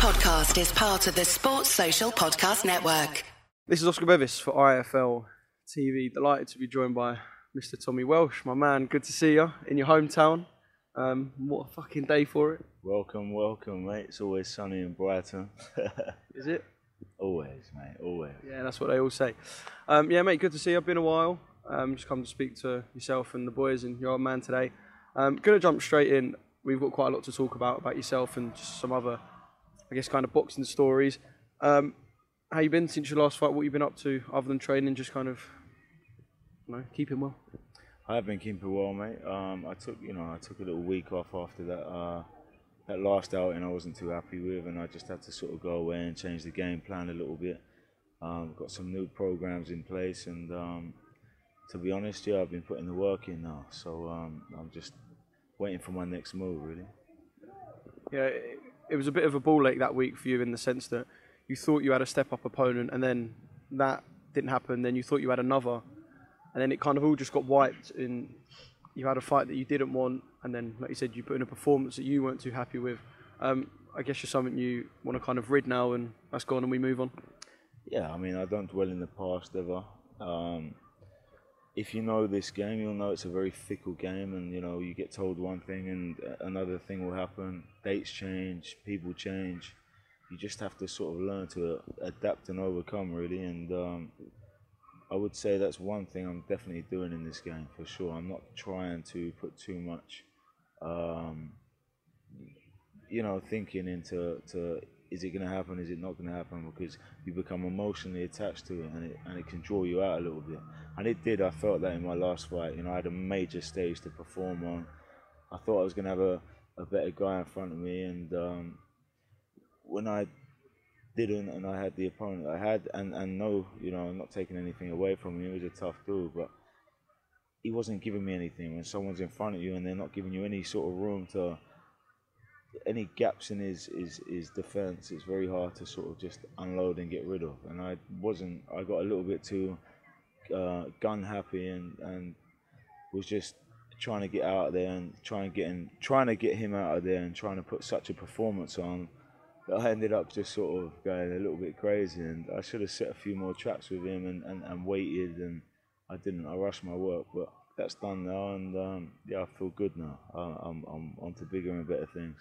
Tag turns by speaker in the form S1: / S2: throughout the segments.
S1: podcast is part of the Sports Social Podcast Network.
S2: This is Oscar Bevis for IFL TV. Delighted to be joined by Mr. Tommy Welch, my man. Good to see you in your hometown. Um, what a fucking day for it,
S3: Welcome, welcome, mate. It's always sunny in Brighton.
S2: is it?
S3: always, mate, always.
S2: Yeah, that's what they all say. Um, yeah, mate, good to see you. I've been a while. Um, just come to speak to yourself and the boys and your old man today. Um, gonna jump straight in. We've got quite a lot to talk about about yourself and just some other, I guess, kind of boxing stories. Um, how you been since your last fight? What you been up to other than training? Just kind of, you know, keeping well.
S3: I have been keeping well, mate. Um, I took, you know, I took a little week off after that uh, that last outing. I wasn't too happy with, and I just had to sort of go away and change the game plan a little bit. Um, got some new programs in place, and um, to be honest, yeah, I've been putting the work in now. So um, I'm just waiting for my next move, really.
S2: Yeah, it, was a bit of a ball ache that week for you in the sense that you thought you had a step up opponent, and then that didn't happen. Then you thought you had another, and then it kind of all just got wiped. In you had a fight that you didn't want, and then, like you said, you put in a performance that you weren't too happy with. Um, I guess you're something you want to kind of rid now, and that's gone, and we move on.
S3: Yeah, I mean, I don't dwell in the past ever. Um, if you know this game, you'll know it's a very fickle game, and you know you get told one thing and another thing will happen. Dates change, people change. You just have to sort of learn to adapt and overcome, really. And um, I would say that's one thing I'm definitely doing in this game for sure. I'm not trying to put too much, um, you know, thinking into to is it going to happen? Is it not going to happen? Because you become emotionally attached to it, and it and it can draw you out a little bit. And it did. I felt that in my last fight. You know, I had a major stage to perform on. I thought I was going to have a, a better guy in front of me, and um, when I didn't, and I had the opponent I had, and and no, you know, I'm not taking anything away from him. He was a tough dude, but he wasn't giving me anything. When someone's in front of you and they're not giving you any sort of room to any gaps in his, his, his defense, it's very hard to sort of just unload and get rid of. And I wasn't, I got a little bit too uh, gun happy and, and was just trying to get out of there and trying to get in, trying to get him out of there and trying to put such a performance on that I ended up just sort of going a little bit crazy. And I should have set a few more traps with him and, and, and waited, and I didn't. I rushed my work, but that's done now, and um, yeah, I feel good now. I, I'm, I'm on to bigger and better things.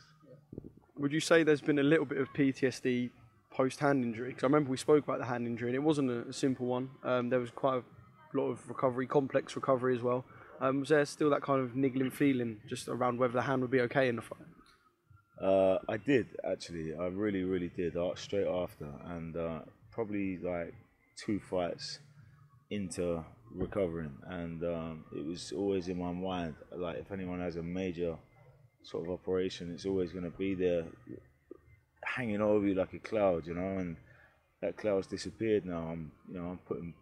S2: Would you say there's been a little bit of PTSD post hand injury? Because I remember we spoke about the hand injury, and it wasn't a, a simple one. Um, there was quite a lot of recovery, complex recovery as well. Um, was there still that kind of niggling feeling just around whether the hand would be okay in the fight?
S3: Uh, I did actually. I really, really did. Uh, straight after, and uh, probably like two fights into recovering, and um, it was always in my mind. Like if anyone has a major sort of operation, it's always going to be there, hanging over you like a cloud, you know. And that cloud's disappeared now. I'm, you know, I'm putting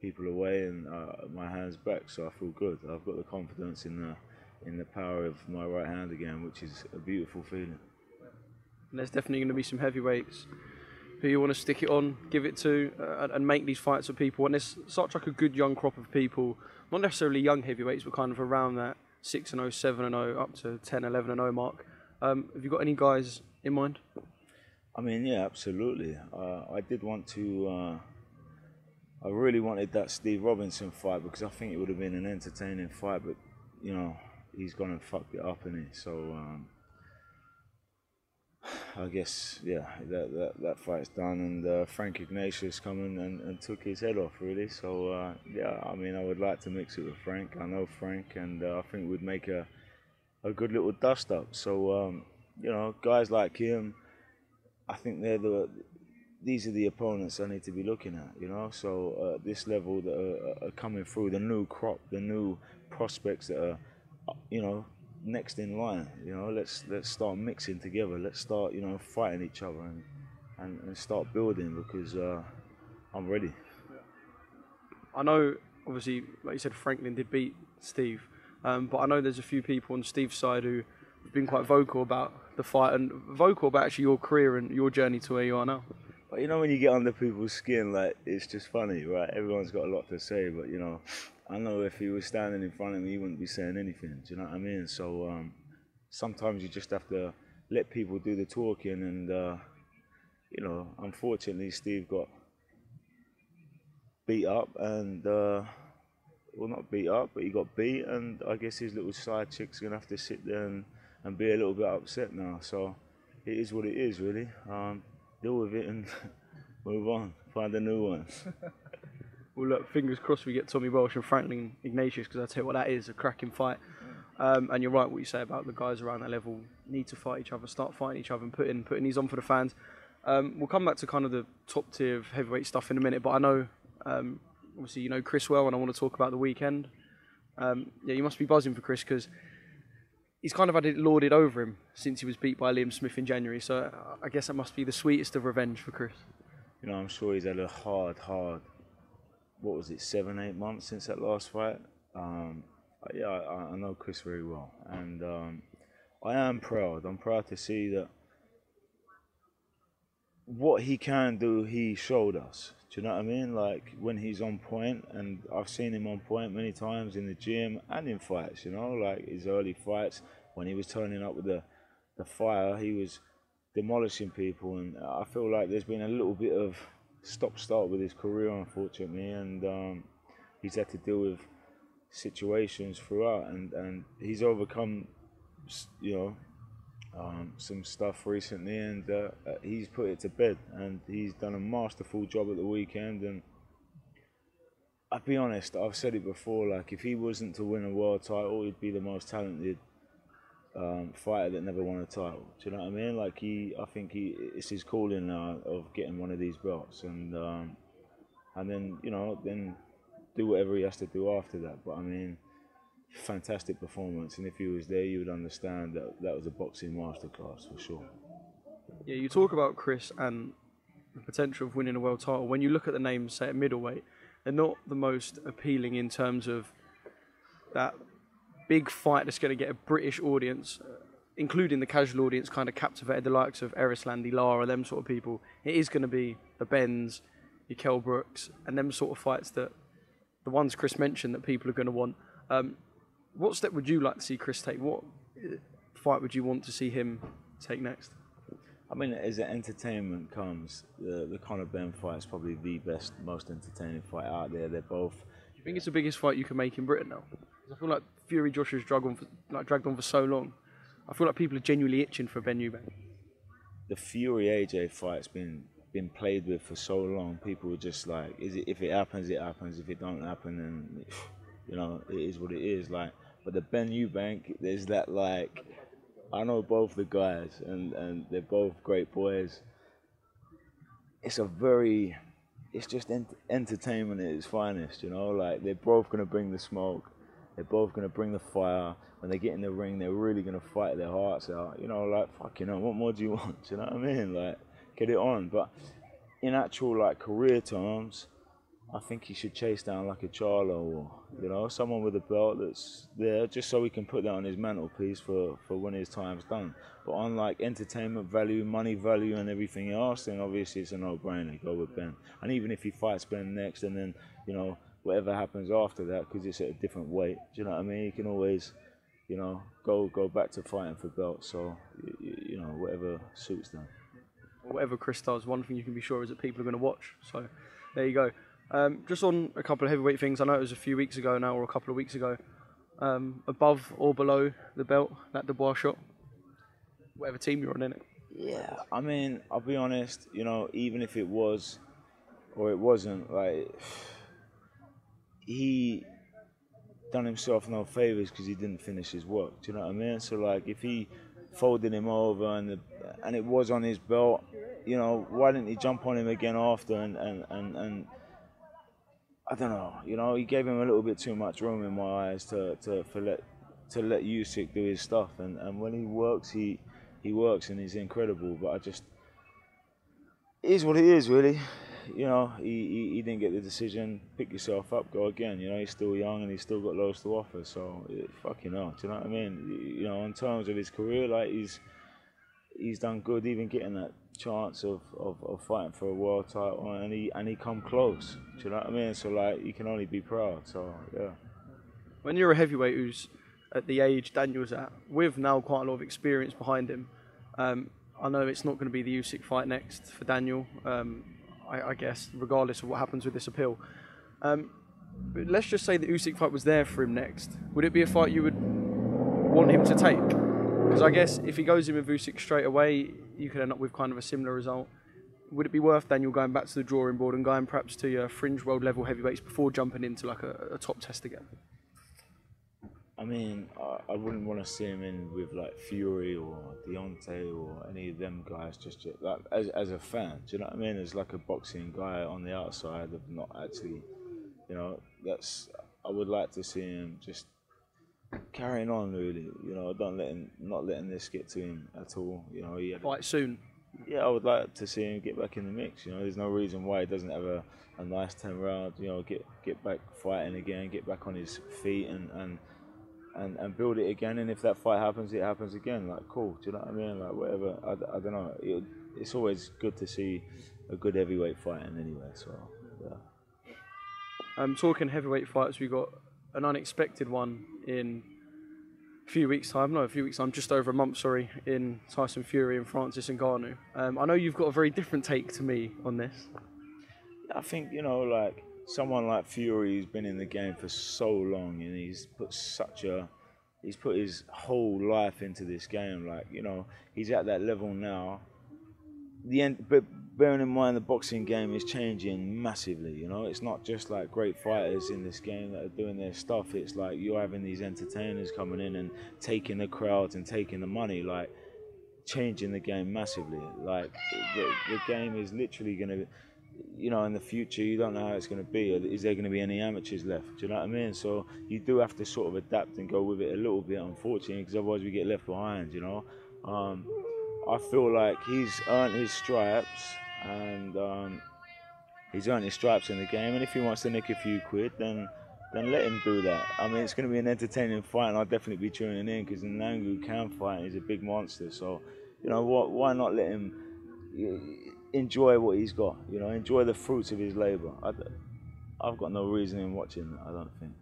S3: people away and uh, my hands back, so I feel good. I've got the confidence in the in the power of my right hand again, which is a beautiful feeling.
S2: And there's definitely going to be some heavyweights who you want to stick it on, give it to, uh, and make these fights for people. And there's such like a good young crop of people, not necessarily young heavyweights, but kind of around that 6 and 0, 7 and 0, up to 10, 11 and 0 mark. Um, have you got any guys in mind?
S3: I mean, yeah, absolutely. Uh, I did want to. Uh, I really wanted that Steve Robinson fight because I think it would have been an entertaining fight, but you know, he's gone and fucked it up, and he. So um, I guess yeah, that that, that fight's done, and uh, Frank Ignatius come in and, and took his head off really. So uh, yeah, I mean, I would like to mix it with Frank. I know Frank, and uh, I think we'd make a a good little dust up. So um, you know, guys like him, I think they're the these are the opponents I need to be looking at, you know. So uh, this level that are, are, coming through, the new crop, the new prospects that are, you know, next in line. You know, let's let's start mixing together. Let's start, you know, fighting each other and and, and start building because uh, I'm ready.
S2: I know, obviously, like you said, Franklin did beat Steve, um, but I know there's a few people on Steve's side who have been quite vocal about the fight and vocal about actually your career and your journey to where you are now.
S3: But you know, when you get under people's skin, like it's just funny, right? Everyone's got a lot to say, but you know, I know if he was standing in front of me, he wouldn't be saying anything. Do you know what I mean? So um, sometimes you just have to let people do the talking, and uh, you know, unfortunately, Steve got beat up and. Uh, well, not beat up, but he got beat, and I guess his little side chick's are gonna have to sit there and, and be a little bit upset now. So it is what it is, really. Um, deal with it and move on, find a new one.
S2: Well, look, fingers crossed we get Tommy Walsh and Franklin Ignatius because I tell you what, that is a cracking fight. Um, and you're right, what you say about the guys around that level need to fight each other, start fighting each other, and putting putting these on for the fans. Um, we'll come back to kind of the top tier of heavyweight stuff in a minute, but I know um, obviously you know Chris well, and I want to talk about the weekend. Um, yeah, you must be buzzing for Chris because he's kind of had it lauded over him since he was beat by Liam Smith in January. So I guess that must be the sweetest of revenge for Chris.
S3: You know, I'm sure he's had a hard, hard. What was it, seven, eight months since that last fight? Um, yeah, I, I, know Chris very well, and um, I am proud. I'm proud to see that what he can do, he showed us. Do you know what I mean? Like when he's on point, and I've seen him on point many times in the gym and in fights. You know, like his early fights when he was turning up with the the fire, he was demolishing people, and I feel like there's been a little bit of stop start with his career, unfortunately, and um, he's had to deal with situations throughout, and and he's overcome, you know, um, some stuff recently, and uh, uh, he's put it to bed, and he's done a masterful job at the weekend. And I'll be honest, I've said it before. Like, if he wasn't to win a world title, he'd be the most talented um, fighter that never won a title. Do you know what I mean? Like, he, I think he, it's his calling now of getting one of these belts, and um, and then you know, then do whatever he has to do after that. But I mean fantastic performance, and if he was there, you would understand that that was a boxing masterclass for sure.
S2: Yeah, you talk about Chris and the potential of winning a world title. When you look at the names, say at middleweight, they're not the most appealing in terms of that big fight that's going to get a British audience, including the casual audience, kind of captivated the likes of Erislandy Lara, them sort of people. It is going to be the Benns, your Kell Brooks, and them sort of fights that the ones Chris mentioned that people are going to want. Um, what step would you like to see Chris take? What uh, fight would you want to see him take next?
S3: I mean, as the entertainment comes, the the Conor Benn fight is probably the best, most entertaining fight out there. They're both.
S2: Do you think it's the biggest fight you can make in Britain now? I feel like Fury Joshua's dragged on for, like dragged on for so long. I feel like people are genuinely itching for Benn Eubank.
S3: The Fury AJ fight's been been played with for so long. People are just like, is it if it happens, it happens. If it don't happen, then you know it is what it is. Like but the Benn Eubank, there's that like, I know both the guys, and and they're both great boys. It's a very, it's just ent- entertainment at its finest, you know. Like they're both gonna bring the smoke, they're both gonna bring the fire. When they get in the ring, they're really gonna fight their hearts out, you know. Like fuck, you know, what more do you want? you know what I mean? Like, get it on. But in actual like career terms I think he should chase down like a Charlo or you know someone with a belt that's there just so he can put that on his mantelpiece for for when his time's done. But on like entertainment value, money value, and everything else, then obviously it's a no-brainer. Go with Benn. And even if he fights Benn next, and then you know whatever happens after that, because it's at a different weight, do you know what I mean? You can always you know go go back to fighting for belts. So you, you know whatever suits them.
S2: Whatever Chris does, one thing you can be sure is that people are going to watch. So there you go. Um, just on a couple of heavyweight things, I know it was a few weeks ago now, or a couple of weeks ago. Um, above or below the belt, that Dubois shot, whatever team you're on in it.
S3: Yeah, I mean, I'll be honest. You know, even if it was or it wasn't, like he done himself no favors because he didn't finish his work. Do you know what I mean? So like, if he folded him over and the, and it was on his belt, you know, why didn't he jump on him again after and and and, and I don't know. You know, he gave him a little bit too much room in my eyes to to for let to let Usyk do his stuff. And, and when he works, he he works and he's incredible. But I just it is what it is, really. You know, he, he, he, didn't get the decision. Pick yourself up, go again. You know, he's still young and he's still got loads to offer. So, it, fucking hell, do you know what I mean? You know, in terms of his career, like he's he's done good, even getting that chance of, of, of, fighting for a world title, and he and he come close. Do you know what I mean? So like, you can only be proud. So yeah.
S2: When you're a heavyweight who's at the age Daniel's at, with now quite a lot of experience behind him, um, I know it's not going to be the Usyk fight next for Daniel. Um, I, I, guess regardless of what happens with this appeal. Um, but let's just say the Usyk fight was there for him next. Would it be a fight you would want him to take? Because I guess if he goes in with Usyk straight away, you could end up with kind of a similar result. Would it be worth Daniel going back to the drawing board and going perhaps to your fringe world level heavyweights before jumping into like a, a top test again?
S3: I mean, I, I wouldn't want to see him in with like Fury or Deontay or any of them guys just like as as a fan. Do you know what I mean? As like a boxing guy on the outside of not actually, you know, that's I would like to see him just carrying on really. You know, don't let him not letting this get to him at all. You know, he had
S2: fight soon.
S3: Yeah, I would like to see him get back in the mix. You know, there's no reason why he doesn't have a, a nice ten round. You know, get get back fighting again, get back on his feet and and and, and build it again. And if that fight happens, it happens again. Like, cool. Do you know what I mean? Like, whatever. I, I don't know. It, it's always good to see a good heavyweight fighting anyway. So, yeah.
S2: Um, talking heavyweight fights, we got an unexpected one in a few weeks' time. No, a few weeks' time, just over a month, sorry, in Tyson Fury and Francis Ngannou. Um, I know you've got a very different take to me on this.
S3: I think, you know, like, someone like Fury who's been in the game for so long and he's put such a he's put his whole life into this game like you know he's at that level now. The end but bearing in mind the boxing game is changing massively you know it's not just like great fighters in this game that are doing their stuff. It's like you're having these entertainers coming in and taking the crowds and taking the money like changing the game massively. Like the, the game is literally going to you know, in the future, you don't know how it's going to be. Is there going to be any amateurs left? Do you know what I mean? So you do have to sort of adapt and go with it a little bit, unfortunately, because otherwise we get left behind. You know, um, I feel like he's earned his stripes and um, he's earned his stripes in the game. And if he wants to nick a few quid, then then let him do that. I mean, it's going to be an entertaining fight, and I'll definitely be tuning in because Ngannou can fight. He's a big monster, so you know what? Why not let him? Enjoy what he's got. You know, enjoy the fruits of his labour. I, have got no reason in watching. That, I don't think.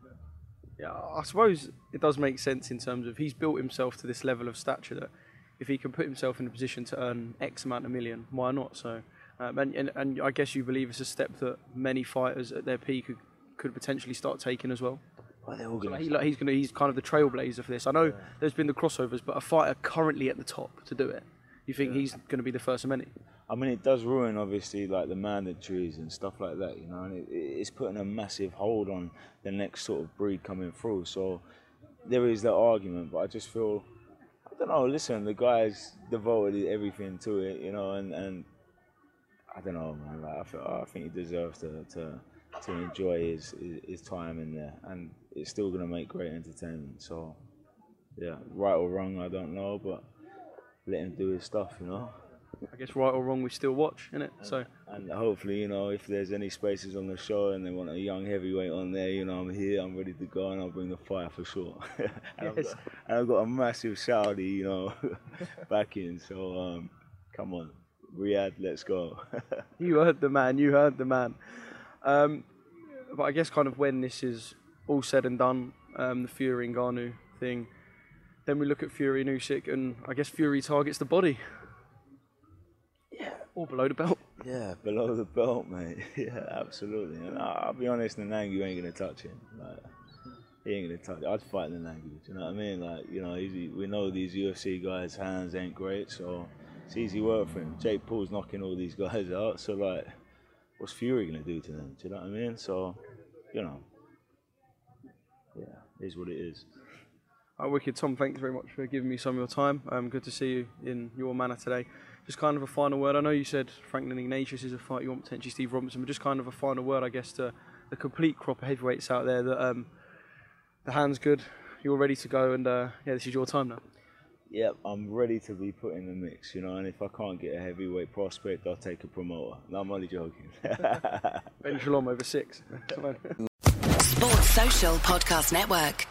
S2: Yeah, I suppose it does make sense in terms of he's built himself to this level of stature that if he can put himself in a position to earn X amount of million, why not? So, um, and, and, and I guess you believe it's a step that many fighters at their peak could, could potentially start taking as well.
S3: Well, they're all gonna
S2: he, like, he's going he's kind of the trailblazer for this. I know yeah. there's been the crossovers, but a fighter currently at the top to do it, you think yeah. he's going to be the first of many?
S3: I mean, it does ruin obviously like the mandatories and stuff like that, you know, and it, it's putting a massive hold on the next sort of breed coming through. So there is that argument, but I just feel, I don't know. Listen, the guy's devoted everything to it, you know, and and I don't know, man. Like I, feel, I think he deserves to to to enjoy his, his his time in there, and it's still gonna make great entertainment. So yeah, right or wrong, I don't know, but let him do his stuff, you know.
S2: I guess right or wrong, we still watch, innit? So
S3: and hopefully, you know, if there's any spaces on the show and they want a young heavyweight on there, you know, I'm here, I'm ready to go, and I'll bring the fire for sure. and, yes. I've got, and, I've got, a massive Saudi, you know, back in. So um, come on, Riyadh, let's go.
S2: you heard the man. You heard the man. Um, but I guess kind of when this is all said and done, um, the Fury and Ngannou thing, then we look at Fury and Usyk, and I guess Fury targets the body. Yeah. Or below the belt.
S3: Yeah, below the belt, mate. Yeah, absolutely. And I'll be honest, Ngannou ain't gonna touch him. Like, he ain't gonna touch. It. I'd fight Ngannou. Do you know what I mean? Like, you know, we know these UFC guys' hands ain't great, so it's easy work for him. Jake Paul's knocking all these guys out, so like, what's Fury gonna do to them? Do you know what I mean? So, you know, yeah, is what it is.
S2: Right, wicked Tom, thanks very much for giving me some of your time. Um, good to see you in your manner today just kind of a final word. I know you said Franklin Ignatius is a fight you want potentially Steve Robinson, but just kind of a final word, I guess, to the complete crop of heavyweights out there that um, the hand's good, you're ready to go, and uh, yeah, this is your time now.
S3: Yep, I'm ready to be put in the mix, you know, and if I can't get a heavyweight prospect, I'll take a promoter. No, I'm only joking.
S2: Ben Shalom over six.
S1: Sports Social Podcast Network.